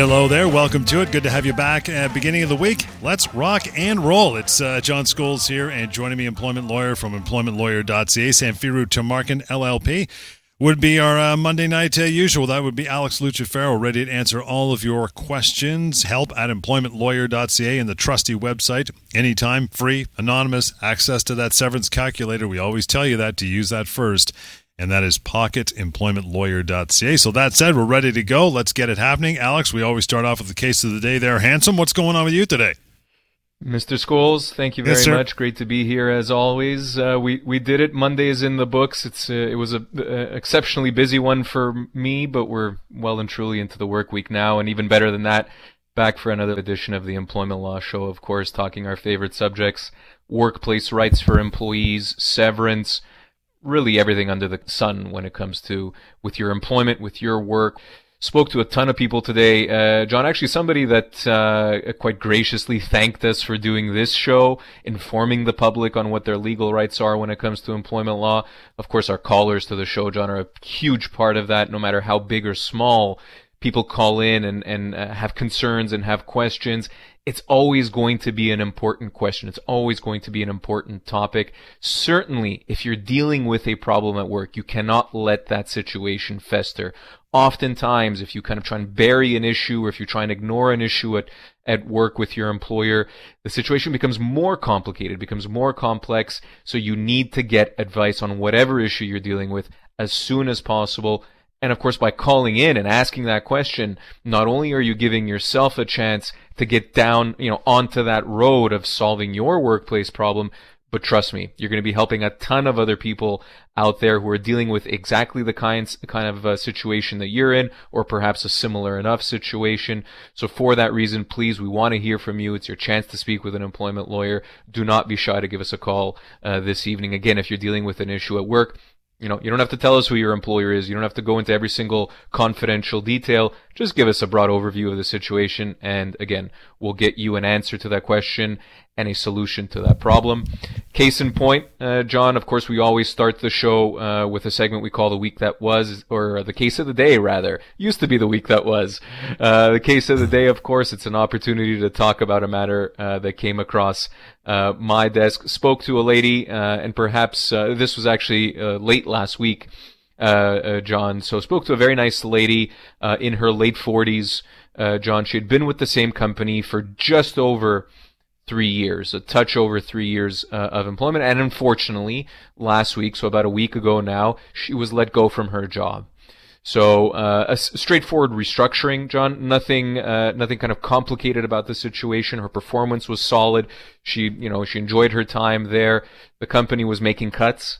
Hello there. Welcome to it. Good to have you back at beginning of the week. Let's rock and roll. It's uh, John Scholes here, and joining me, employment lawyer from employmentlawyer.ca, Samfiru Tamarkin, LLP, would be our uh, Monday night uh, usual. That would be Alex Lucifero, ready to answer all of your questions. Help at employmentlawyer.ca and the trusty website. Anytime, free, anonymous, access to that severance calculator. We always tell you that to use that first and that is pocketemploymentlawyer.ca. So that said, we're ready to go. Let's get it happening. Alex, we always start off with the case of the day there. Handsome, what's going on with you today? Mr. Scholes, thank you very Yes, much. Great to be here as always. Uh, we we did it. Monday is in the books. It's uh, it was a, a exceptionally busy one for me, but we're well and truly into the work week now, and even better than that, back for another edition of the Employment Law Show. Of course, talking our favorite subjects: workplace rights for employees, severance, really everything under the sun when it comes to with your employment, with your work. Spoke to a ton of people today. Uh, John, actually, somebody that uh, quite graciously thanked us for doing this show, informing the public on what their legal rights are when it comes to employment law. Of course, our callers to the show, John, are a huge part of that, no matter how big or small people call in and, and uh, have concerns and have questions. It's always going to be an important question. It's always going to be an important topic. Certainly, if you're dealing with a problem at work, you cannot let that situation fester. Oftentimes, if you kind of try and bury an issue or if you try and ignore an issue at, at work with your employer, the situation becomes more complicated, becomes more complex. So you need to get advice on whatever issue you're dealing with as soon as possible. And of course, by calling in and asking that question, not only are you giving yourself a chance to get down, you know, onto that road of solving your workplace problem, but trust me, you're going to be helping a ton of other people out there who are dealing with exactly the kinds, kind of uh, situation that you're in, or perhaps a similar enough situation. So for that reason, please, we want to hear from you. It's your chance to speak with an employment lawyer. Do not be shy to give us a call uh, this evening. Again, if you're dealing with an issue at work, you know, you don't have to tell us who your employer is. You don't have to go into every single confidential detail. Just give us a broad overview of the situation. And again, we'll get you an answer to that question and a solution to that problem. Case in point, uh, John, of course, we always start the show uh, with a segment we call the week that was, or the case of the day, rather. Used to be the week that was. Uh, the case of the day, of course, it's an opportunity to talk about a matter uh, that came across uh, my desk. Spoke to a lady, uh, and perhaps this was actually late last week, John. So spoke to a very nice lady uh, in her late 40s. Uh, John, she had been with the same company for just over three years, a touch over three years uh, of employment. And unfortunately, last week, so about a week ago now, she was let go from her job. So uh, a s- straightforward restructuring, John. Nothing, uh, nothing kind of complicated about the situation. Her performance was solid. She, you know, she enjoyed her time there. The company was making cuts.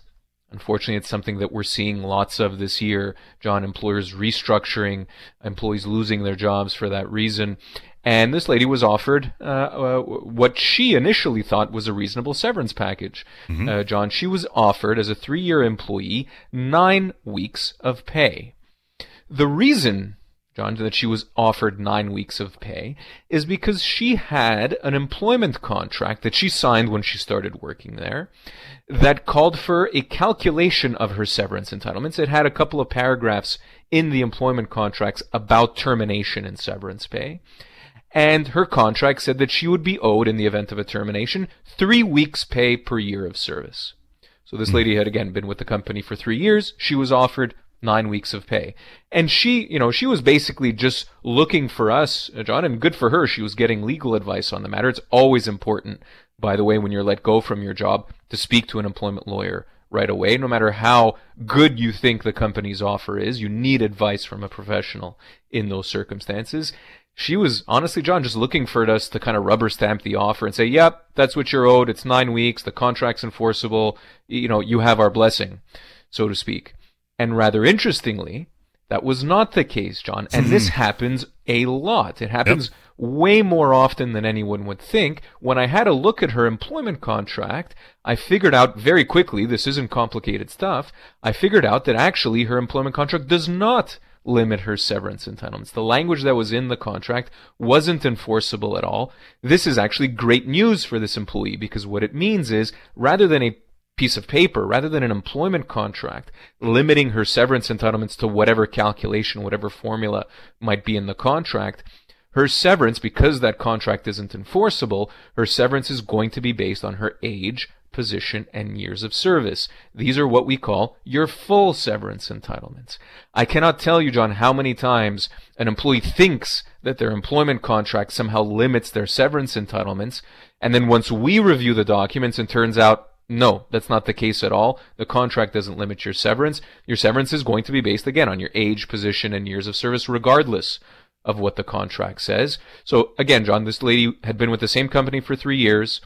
Unfortunately, it's something that we're seeing lots of this year, John. Employers restructuring, employees losing their jobs for that reason. And this lady was offered uh, uh, what she initially thought was a reasonable severance package. Uh, John, she was offered as a three-year employee nine weeks of pay. The reason, John, that she was offered nine weeks of pay is because she had an employment contract that she signed when she started working there that called for a calculation of her severance entitlements. It had a couple of paragraphs in the employment contracts about termination and severance pay. And her contract said that she would be owed, in the event of a termination, three weeks' pay per year of service. So this hmm. lady had again been with the company for three years. She was offered nine weeks of pay. And she, you know, she was basically just looking for us, uh, John, and good for her. She was getting legal advice on the matter. It's always important, by the way, when you're let go from your job to speak to an employment lawyer right away. No matter how good you think the company's offer is, you need advice from a professional in those circumstances. she was honestly, John, just looking for us to kind of rubber stamp the offer and say, yep, that's what you're owed. It's nine weeks. The contract's enforceable. You know, you have our blessing, so to speak. And rather interestingly, that was not the case, John. And this hmm. happens a lot. It happens yep. way more often than anyone would think. When I had a look at her employment contract, I figured out very quickly, this isn't complicated stuff, I figured out that actually her employment contract does not limit her severance entitlements. The language that was in the contract wasn't enforceable at all. This is actually great news for this employee because what it means is rather than a piece of paper, rather than an employment contract limiting her severance entitlements to whatever calculation, whatever formula might be in the contract, her severance, because that contract isn't enforceable, her severance is going to be based on her age, position, and years of service. These are what we call your full severance entitlements. I cannot tell you, John, how many times an employee thinks that their employment contract somehow limits their severance entitlements, and then once we review the documents, it turns out no, that's not the case at all. The contract doesn't limit your severance. Your severance is going to be based again on your age, position, and years of service, regardless of what the contract says. So again, John, this lady had been with the same company for three years.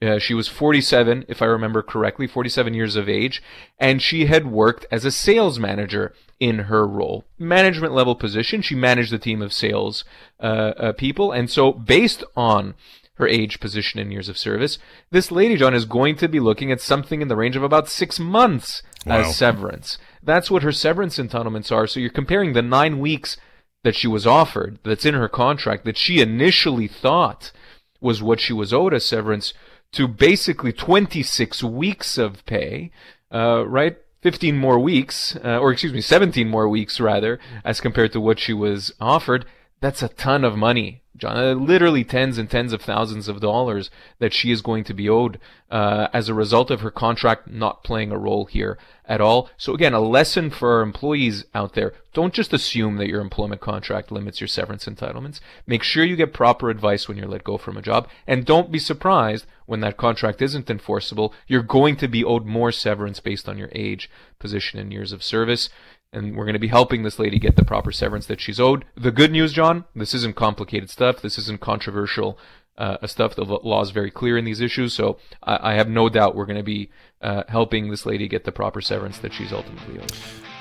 Uh, she was 47, if I remember correctly, 47 years of age, and she had worked as a sales manager in her role. Management level position. She managed a team of sales uh, uh, people. And so, based on her age, position, and years of service, this lady, John, is going to be looking at something in the range of about six months wow. as severance. That's what her severance entitlements are. So, you're comparing the nine weeks that she was offered, that's in her contract, that she initially thought was what she was owed as severance to basically 26 weeks of pay, uh, right? 15 more weeks, uh, or excuse me, 17 more weeks rather, as compared to what she was offered. That's a ton of money John. Uh, literally tens and tens of thousands of dollars that she is going to be owed uh, as a result of her contract not playing a role here at all. So again, a lesson for our employees out there: don't just assume that your employment contract limits your severance entitlements. Make sure you get proper advice when you're let go from a job, and don't be surprised when that contract isn't enforceable. You're going to be owed more severance based on your age, position, and years of service and we're going to be helping this lady get the proper severance that she's owed. The good news, John, this isn't complicated stuff. This isn't controversial uh, stuff. The law is very clear in these issues, so I, I have no doubt we're going to be uh, helping this lady get the proper severance that she's ultimately owed.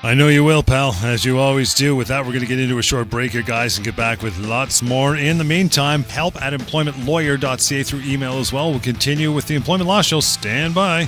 I know you will, pal, as you always do. With that, we're going to get into a short break here, guys, and get back with lots more. In the meantime, help at employmentlawyer.ca through email as well. We'll continue with the Employment Law Show. Stand by.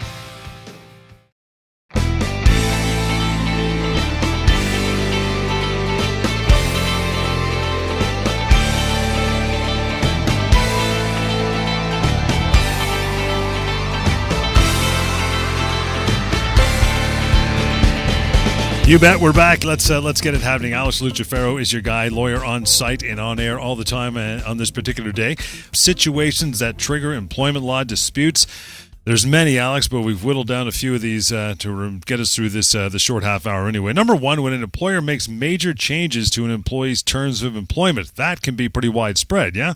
You bet. We're back. Let's uh, let's get it happening. Alex Lucifero is your guy, lawyer on site and on air all the time uh, on this particular day. Situations that trigger employment law disputes. There's many, Alex, but we've whittled down a few of these uh, to get us through this uh, the short half hour. Anyway, number one, when an employer makes major changes to an employee's terms of employment, that can be pretty widespread. Yeah.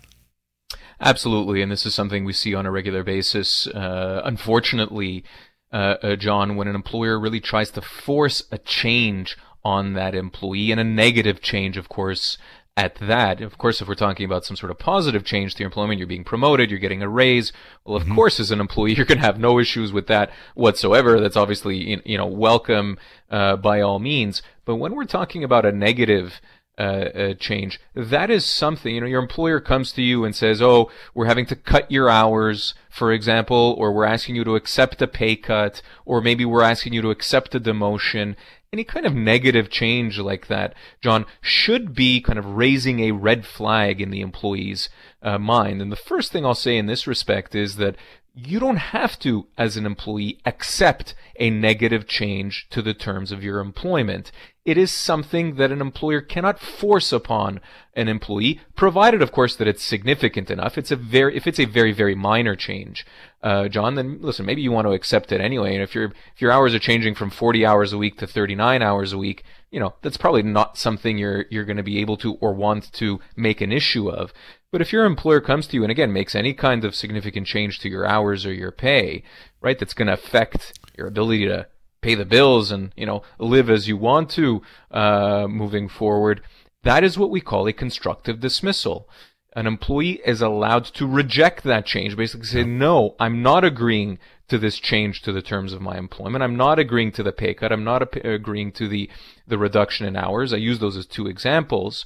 Absolutely, and this is something we see on a regular basis. Uh, unfortunately, uh, uh, John, when an employer really tries to force a change on that employee and a negative change, of course, at that. Of course, if we're talking about some sort of positive change to your employment, you're being promoted, you're getting a raise. Well, of mm-hmm. course, as an employee, you're going to have no issues with that whatsoever. That's obviously, you know, welcome, uh, by all means. But when we're talking about a negative, uh, uh, change. That is something, you know, your employer comes to you and says, oh, we're having to cut your hours, for example, or we're asking you to accept a pay cut, or maybe we're asking you to accept a demotion. Any kind of negative change like that, John, should be kind of raising a red flag in the employee's uh, mind. And the first thing I'll say in this respect is that you don't have to, as an employee, accept a negative change to the terms of your employment it is something that an employer cannot force upon an employee, provided, of course, that it's significant enough. It's a very, if it's a very, very minor change, uh, John, then listen, maybe you want to accept it anyway. And if your if your hours are changing from 40 hours a week to 39 hours a week, you know that's probably not something you're you're going to be able to or want to make an issue of. But if your employer comes to you and again makes any kind of significant change to your hours or your pay, right, that's going to affect your ability to pay the bills and you know live as you want to uh, moving forward. That is what we call a constructive dismissal. An employee is allowed to reject that change, basically say, no, I'm not agreeing to this change to the terms of my employment. I'm not agreeing to the pay cut. I'm not agreeing to the, the reduction in hours. I use those as two examples.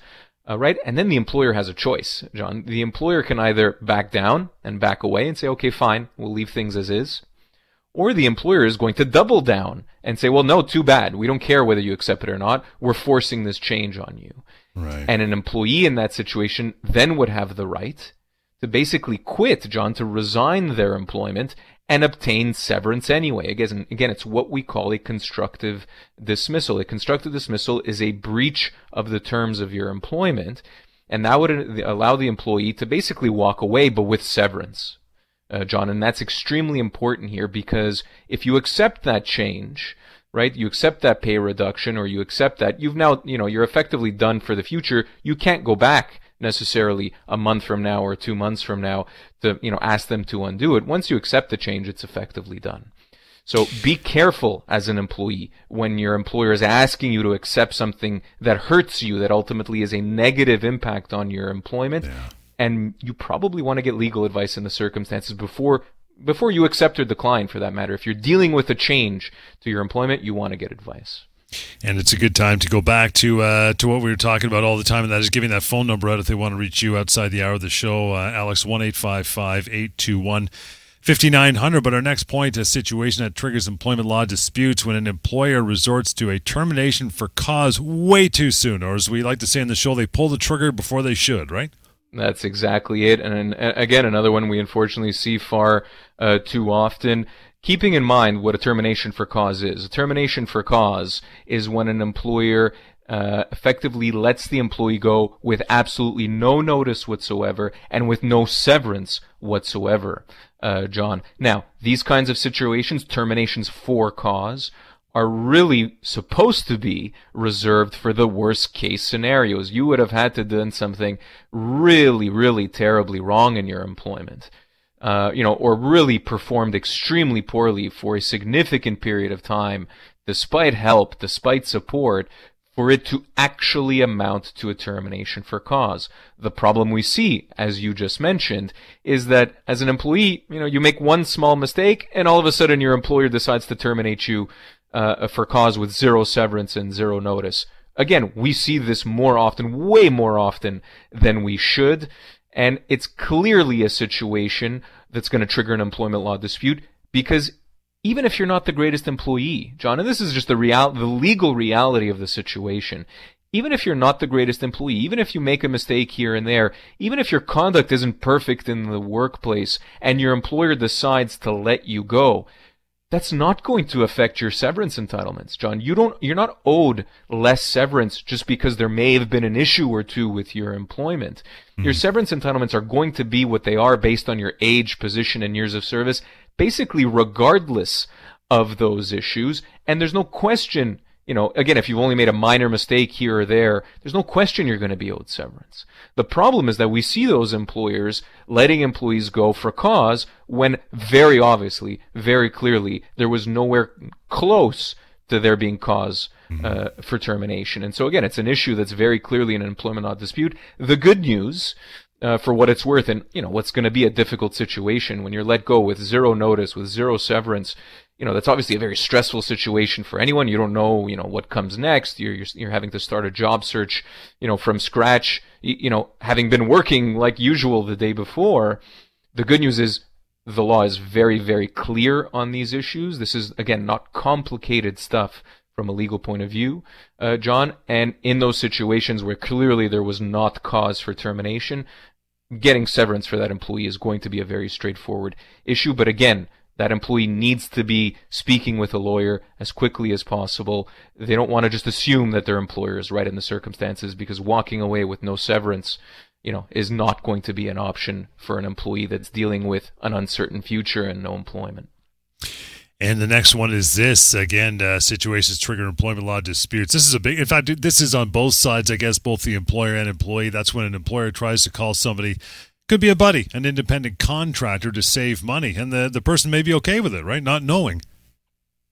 Uh, right? And then the employer has a choice, John. The employer can either back down and back away and say, okay, fine, we'll leave things as is or the employer is going to double down and say, well, no, too bad. We don't care whether you accept it or not. We're forcing this change on you. Right. And an employee in that situation then would have the right to basically quit, John, to resign their employment and obtain severance anyway. Again, again, it's what we call a constructive dismissal. A constructive dismissal is a breach of the terms of your employment, and that would allow the employee to basically walk away, but with severance uh, John. And that's extremely important here because if you accept that change, right, you accept that pay reduction or you accept that, you've now, you know, you're effectively done for the future. You can't go back necessarily a month from now or two months from now to, you know, ask them to undo it. Once you accept the change, it's effectively done. So be careful as an employee when your employer is asking you to accept something that hurts you, that ultimately is a negative impact on your employment. Yeah and you probably want to get legal advice in the circumstances before before you accept or decline for that matter. If you're dealing with a change to your employment, you want to get advice. And it's a good time to go back to uh, to what we were talking about all the time, and that is giving that phone number out if they want to reach you outside the hour of the show. Uh, Alex, 1 821 5900. But our next point a situation that triggers employment law disputes when an employer resorts to a termination for cause way too soon, or as we like to say in the show, they pull the trigger before they should, right? That's exactly it. And, and again, another one we unfortunately see far uh, too often. Keeping in mind what a termination for cause is. A termination for cause is when an employer uh, effectively lets the employee go with absolutely no notice whatsoever and with no severance whatsoever, uh, John. Now, these kinds of situations, terminations for cause, are really supposed to be reserved for the worst case scenarios. You would have had to done something really, really terribly wrong in your employment. Uh, you know, or really performed extremely poorly for a significant period of time, despite help, despite support, for it to actually amount to a termination for cause. The problem we see, as you just mentioned, is that as an employee, you know, you make one small mistake and all of a sudden your employer decides to terminate you uh, for cause with zero severance and zero notice. Again, we see this more often, way more often than we should, and it's clearly a situation that's going to trigger an employment law dispute because even if you're not the greatest employee, John, and this is just the real, the legal reality of the situation, even if you're not the greatest employee, even if you make a mistake here and there, even if your conduct isn't perfect in the workplace and your employer decides to let you go, that's not going to affect your severance entitlements, John. You don't, you're not owed less severance just because there may have been an issue or two with your employment. Mm-hmm. Your severance entitlements are going to be what they are based on your age, position, and years of service, basically regardless of those issues. And there's no question you know, again, if you've only made a minor mistake here or there, there's no question you're going to be owed severance. The problem is that we see those employers letting employees go for cause when very obviously, very clearly, there was nowhere close to there being cause mm-hmm. uh, for termination. And so again, it's an issue that's very clearly an employment law dispute. The good news uh, for what it's worth, and you know what's going to be a difficult situation when you're let go with zero notice, with zero severance, you know that's obviously a very stressful situation for anyone. You don't know, you know, what comes next. You're you're, you're having to start a job search, you know, from scratch. You, you know, having been working like usual the day before. The good news is the law is very very clear on these issues. This is again not complicated stuff from a legal point of view, uh, John. And in those situations where clearly there was not cause for termination, getting severance for that employee is going to be a very straightforward issue. But again, that employee needs to be speaking with a lawyer as quickly as possible. They don't want to just assume that their employer is right in the circumstances because walking away with no severance, you know, is not going to be an option for an employee that's dealing with an uncertain future and no employment. And the next one is this again: uh, situations trigger employment law disputes. This is a big. In fact, this is on both sides. I guess both the employer and employee. That's when an employer tries to call somebody could be a buddy, an independent contractor to save money, and the the person may be okay with it, right? Not knowing.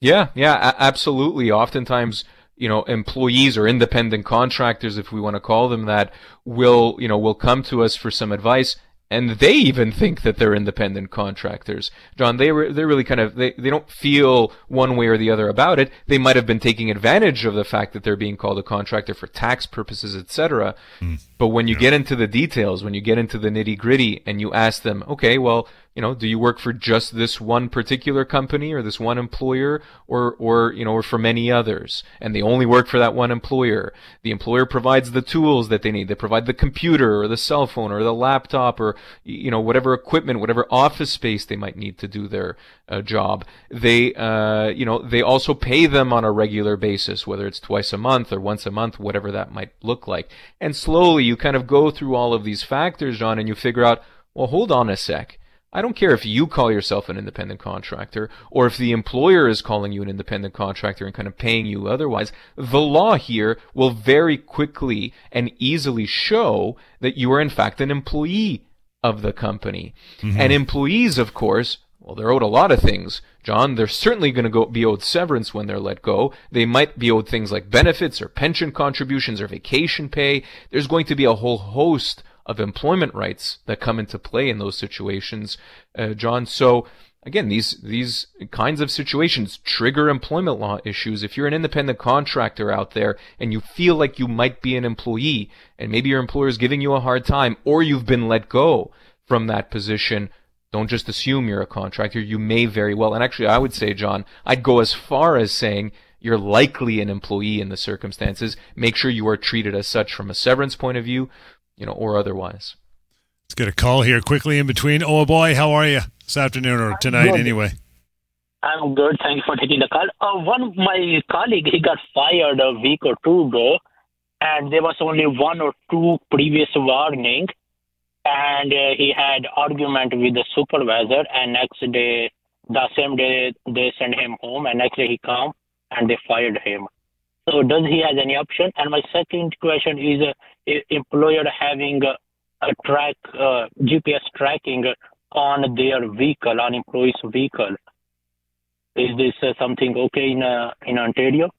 Yeah, yeah, absolutely. Oftentimes, you know, employees or independent contractors, if we want to call them that, will you know will come to us for some advice and they even think that they're independent contractors. John, they re- they really kind of they, they don't feel one way or the other about it. They might have been taking advantage of the fact that they're being called a contractor for tax purposes, etc. Mm. But when you yeah. get into the details, when you get into the nitty gritty, and you ask them, okay, well, you know, do you work for just this one particular company or this one employer or, or, you know, or for many others? And they only work for that one employer. The employer provides the tools that they need. They provide the computer or the cell phone or the laptop or, you know, whatever equipment, whatever office space they might need to do their uh, job. They, uh, you know, they also pay them on a regular basis, whether it's twice a month or once a month, whatever that might look like. And slowly you kind of go through all of these factors, John, and you figure out, well, hold on a sec I don't care if you call yourself an independent contractor or if the employer is calling you an independent contractor and kind of paying you otherwise. The law here will very quickly and easily show that you are in fact an employee of the company. Mm-hmm. And employees, of course, well, they're owed a lot of things. John, they're certainly going to go be owed severance when they're let go. They might be owed things like benefits or pension contributions or vacation pay. There's going to be a whole host of employment rights that come into play in those situations, uh, John. So again, these these kinds of situations trigger employment law issues. If you're an independent contractor out there and you feel like you might be an employee, and maybe your employer is giving you a hard time, or you've been let go from that position. Don't just assume you're a contractor. You may very well, and actually, I would say, John, I'd go as far as saying you're likely an employee in the circumstances. Make sure you are treated as such from a severance point of view, you know, or otherwise. Let's get a call here quickly in between. Oh boy, how are you this afternoon or tonight good. anyway? I'm good. Thanks for taking the call. Uh, one of my colleague, he got fired a week or two ago, and there was only one or two previous warning, and uh, he had argument with the supervisor, and next day, the same day, they send him home, and next day he come and they fired him. So does he have any option? And my second question is, uh, employer having a, track uh, GPS tracking on their vehicle, on employee's vehicle. Is this uh, something okay in uh, in Ontario?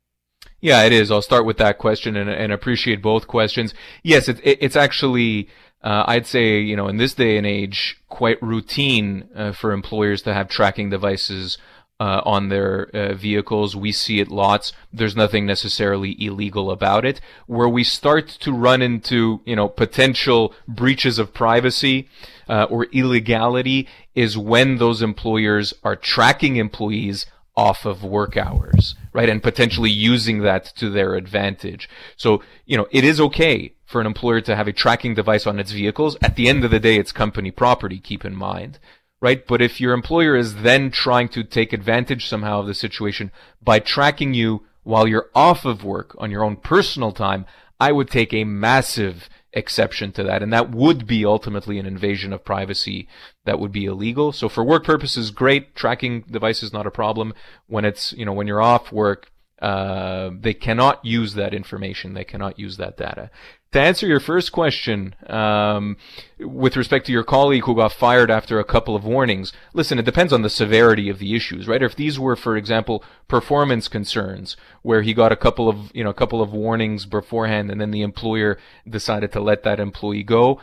Yeah, it is. I'll start with that question and, and appreciate both questions. Yes, it, it, it's actually, uh, I'd say, you know, in this day and age, quite routine uh, for employers to have tracking devices uh, on their uh, vehicles. We see it lots. There's nothing necessarily illegal about it. Where we start to run into, you know, potential breaches of privacy uh, or illegality is when those employers are tracking employees off of work hours, right? And potentially using that to their advantage. So, you know, it is okay for an employer to have a tracking device on its vehicles. At the end of the day, it's company property, keep in mind right? But if your employer is then trying to take advantage somehow of the situation by tracking you while you're off of work on your own personal time, I would take a massive exception to that. And that would be ultimately an invasion of privacy that would be illegal. So for work purposes, great. Tracking devices not a problem. When it's, you know, when you're off work, uh, they cannot use that information. They cannot use that data. To answer your first question, um, with respect to your colleague who got fired after a couple of warnings, listen, it depends on the severity of the issues, right? If these were, for example, performance concerns, where he got a couple of, you know, a couple of warnings beforehand, and then the employer decided to let that employee go,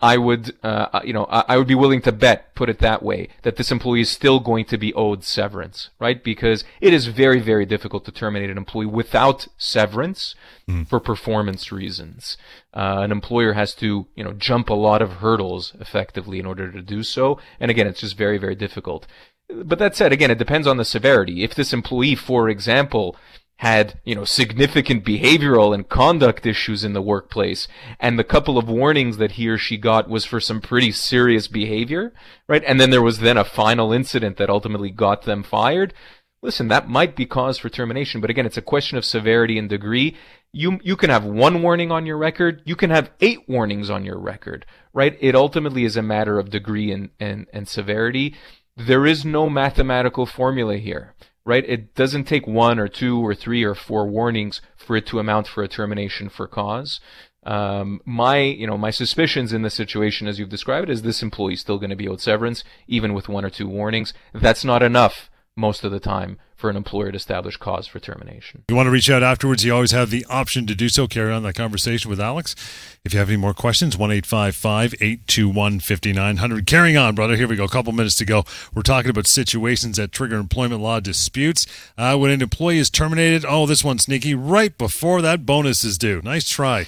I would, uh, you know, I, would be willing to bet, put it that way, that this employee is still going to be owed severance, right? Because it is very, very difficult to terminate an employee without severance mm. for performance reasons. Uh, an employer has to, you know, jump a lot of hurdles effectively in order to do so. And again, it's just very, very difficult. But that said, again, it depends on the severity. If this employee, for example, had, you know, significant behavioral and conduct issues in the workplace, and the couple of warnings that he or she got was for some pretty serious behavior, right? And then there was then a final incident that ultimately got them fired. Listen, that might be cause for termination, but again, it's a question of severity and degree. You, you can have one warning on your record. You can have eight warnings on your record, right? It ultimately is a matter of degree and, and, and severity. There is no mathematical formula here right? It doesn't take one or two or three or four warnings for it to amount for a termination for cause. Um, my, you know, my suspicions in the situation as you've described is this employee is still going to be owed severance, even with one or two warnings. That's not enough most of the time for an employer to establish cause for termination. You want to reach out afterwards, you always have the option to do so. Carry on that conversation with Alex. If you have any more questions, 1 821 5900. Carrying on, brother. Here we go. A couple minutes to go. We're talking about situations that trigger employment law disputes. Uh, when an employee is terminated, oh, this one's sneaky, right before that bonus is due. Nice try.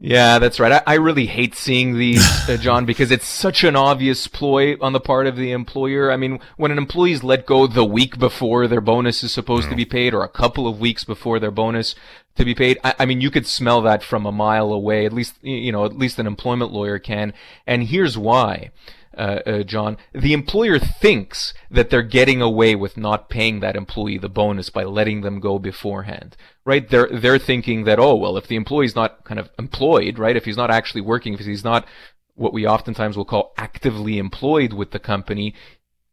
Yeah, that's right. I, I really hate seeing these, uh, John, because it's such an obvious ploy on the part of the employer. I mean, when an employee's let go the week before their bonus is supposed to be paid, or a couple of weeks before their bonus to be paid, I, I mean, you could smell that from a mile away. At least, you know, at least an employment lawyer can. And here's why uh, uh, John, the employer thinks that they're getting away with not paying that employee the bonus by letting them go beforehand, right? They're they're thinking that oh well, if the employee's not kind of employed, right? If he's not actually working, if he's not what we oftentimes will call actively employed with the company,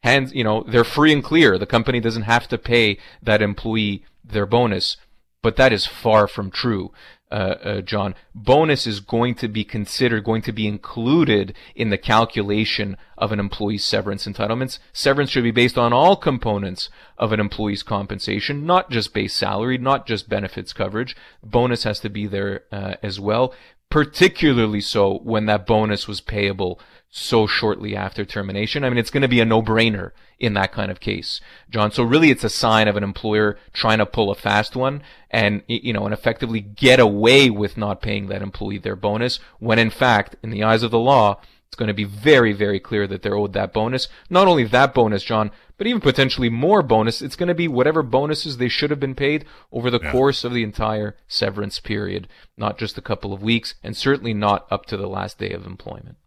hands you know they're free and clear. The company doesn't have to pay that employee their bonus, but that is far from true uh, uh, John, bonus is going to be considered, going to be included in the calculation of an employee's severance entitlements. Severance should be based on all components of an employee's compensation, not just base salary, not just benefits coverage. Bonus has to be there uh, as well, particularly so when that bonus was payable so shortly after termination. I mean, it's going to be a no-brainer in that kind of case, John. So really, it's a sign of an employer trying to pull a fast one and, you know, and effectively get away with not paying that employee their bonus when in fact, in the eyes of the law, it's going to be very, very clear that they're owed that bonus. Not only that bonus, John, but even potentially more bonus. It's going to be whatever bonuses they should have been paid over the yeah. course of the entire severance period, not just a couple of weeks, and certainly not up to the last day of employment.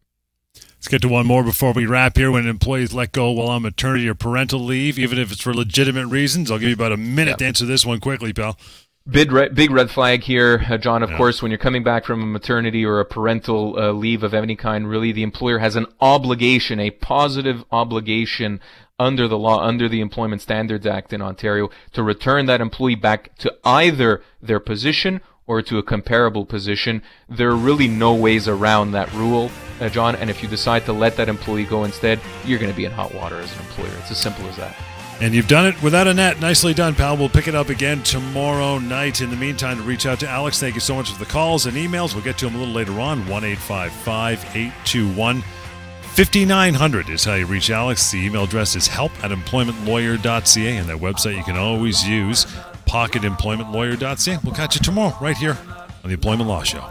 Let's get to one more before we wrap here. When employees let go while on maternity or parental leave, even if it's for legitimate reasons, I'll give you about a minute yep. to answer this one quickly, pal. Big red, big red flag here, uh, John. Of yeah. course, when you're coming back from a maternity or a parental uh, leave of any kind, really, the employer has an obligation, a positive obligation under the law, under the Employment Standards Act in Ontario, to return that employee back to either their position or to a comparable position. There are really no ways around that rule, uh, John. And if you decide to let that employee go instead, you're going to be in hot water as an employer. It's as simple as that. And you've done it without a net. Nicely done, pal. We'll pick it up again tomorrow night. In the meantime, to reach out to Alex, thank you so much for the calls and emails. We'll get to him a little later on. 1 821 5900 is how you reach Alex. The email address is help at employmentlawyer.ca, and that website you can always use pocketemploymentlawyer.ca. We'll catch you tomorrow right here on the Employment Law Show.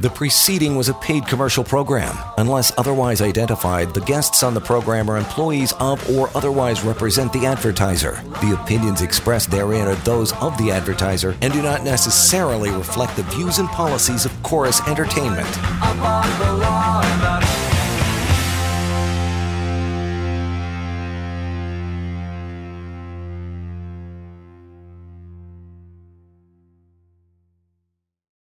The preceding was a paid commercial program. Unless otherwise identified, the guests on the program are employees of or otherwise represent the advertiser. The opinions expressed therein are those of the advertiser and do not necessarily reflect the views and policies of Chorus Entertainment.